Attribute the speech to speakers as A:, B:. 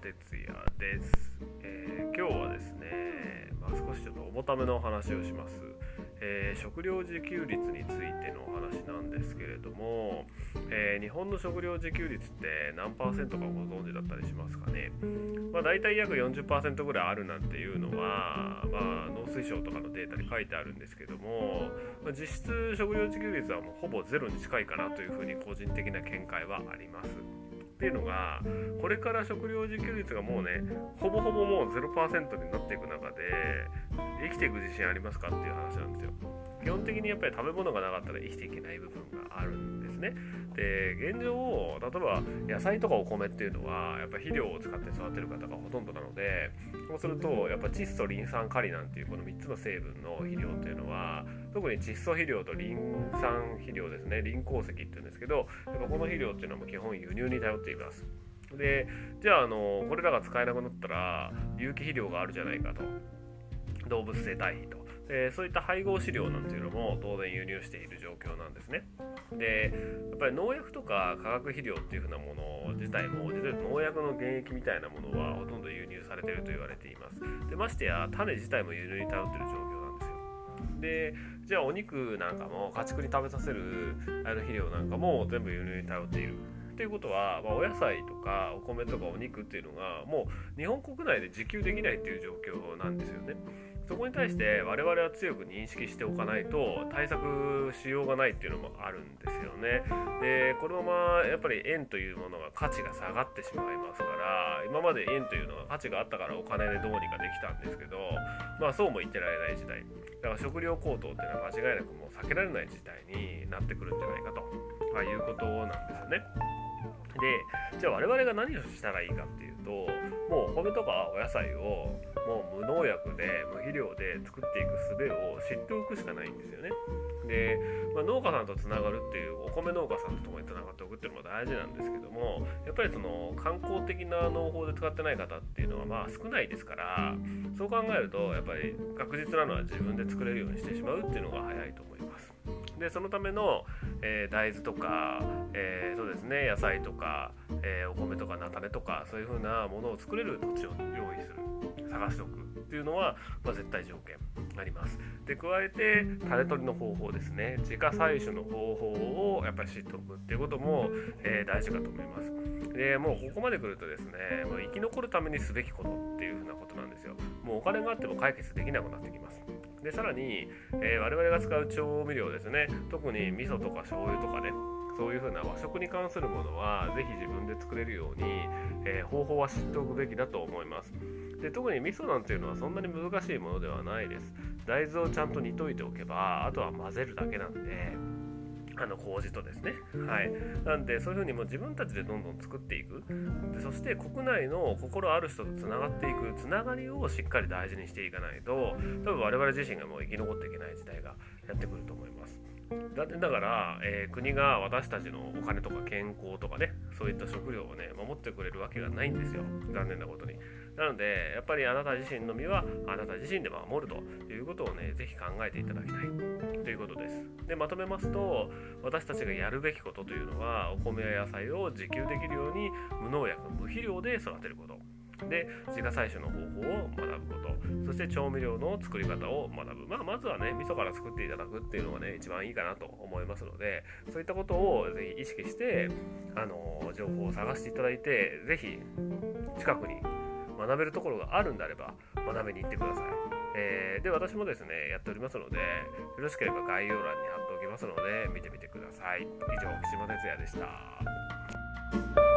A: 哲也です、えー、今日はですね、まあ、少しちょっと重ためのお話をします、えー、食料自給率についてのお話なんですけれども、えー、日本の食料自給率って何パーセントかご存知だったりしますかね、まあ、大体約40%ぐらいあるなんていうのは、まあ、農水省とかのデータに書いてあるんですけども、まあ、実質食料自給率はもうほぼゼロに近いかなというふうに個人的な見解はあります。っていうのがこれから食料自給率がもうねほぼほぼもう0%になっていく中で生きていく自信ありますかっていう話なんですよ。基本的にやっぱり食べ物がなかったら生きていけない部分があるんですね。で現状例えば野菜とかお米っていうのはやっぱ肥料を使って育てる方がほとんどなのでそうするとやっぱ窒素リン酸カリなんていうこの3つの成分の肥料っていうのは特に窒素肥料とリン酸肥料ですねリン鉱石っていうんですけどやっぱこの肥料っていうのはもう基本輸入に頼っています。でじゃああのこれらが使えなくなったら有機肥料があるじゃないかと。動物性堆肥と。でそういった配合飼料なんていうのも当然輸入している状況なんですね。でやっぱり農薬とか化学肥料っていうふうなもの自体も実は農薬の原液みたいなものはほとんど輸入されていると言われています。でましてや種自体も輸入に頼っている状況なんですよ。でじゃあお肉なんかも家畜に食べさせるあの肥料なんかも全部輸入に頼っている。っていうことは、まあ、お野菜とかお米とかお肉っていうのがもう日本国内で自給できないっていう状況なんですよね。そこに対して我々は強く認識しておかないと対策しようがないっていうのもあるんですよね。でこのままやっぱり円というものが価値が下がってしまいますから今まで円というのは価値があったからお金でどうにかできたんですけどまあそうも言ってられない時代だから食料高騰っていうのは間違いなくもう避けられない事態になってくるんじゃないかと、まあ、いうことなんですよね。でじゃあ我々が何をしたらいいかっていうともうお米とかお野菜をもう無農薬で無肥料で作っていく術を知っておくしかないんですよね。で、まあ、農家さんとつながるっていうお米農家さんと共につながっておくっていうのも大事なんですけどもやっぱりその観光的な農法で使ってない方っていうのはまあ少ないですからそう考えるとやっぱり確実なのは自分で作れるようにしてしまうっていうのが早いと思います。でそのための、えー、大豆とか、えー、そうですね野菜とか、えー、お米とか菜種とかそういう風なものを作れる土地を用意する探しておくっていうのは、まあ、絶対条件あります。で加えて種取りの方法ですね。自家採取の方法をやっぱり知っておくっていうことも、え大事かと思います。でもうここまで来るとですねもう生き残るためにすべきことっていう風なことなんですよ。もうお金があっても解決できなくなってきます。でさらに、えー、我々が使う調味料ですね。特に味噌とか醤油とかね。そういう風な和食に関するものは是非自分で作れるように、えー、方法は知っておくべきだと思います。で特に味噌なんていうのはそんなに難しいものではないです。大豆をちゃんと煮といておけばあとは混ぜるだけなんで。あの麹とですね。はい。なんで、そういうふうにもう自分たちでどんどん作っていく。でそして国内の心ある人とつながっていく、つながりをしっかり大事にしていかないと、多分我々自身がもう生き残っていけない時代がやってくると思います。だだから、えー、国が私たちのお金とか健康とかねそういった食料をね守ってくれるわけがないんですよ残念なことになのでやっぱりあなた自身の身はあなた自身で守るということをね是非考えていただきたい。ということです。でまとめますと私たちがやるべきことというのはお米や野菜を自給できるように無農薬無肥料で育てること。で自家採取の方法を学ぶこと。そして調味料の作り方を学ぶ、まあ、まずはね味噌から作っていただくっていうのがね一番いいかなと思いますのでそういったことをぜひ意識してあの情報を探していただいてぜひ近くに学べるところがあるんであれば学びに行ってください、えー、で私もですねやっておりますのでよろしければ概要欄に貼っておきますので見てみてください。以上岸間哲也でした。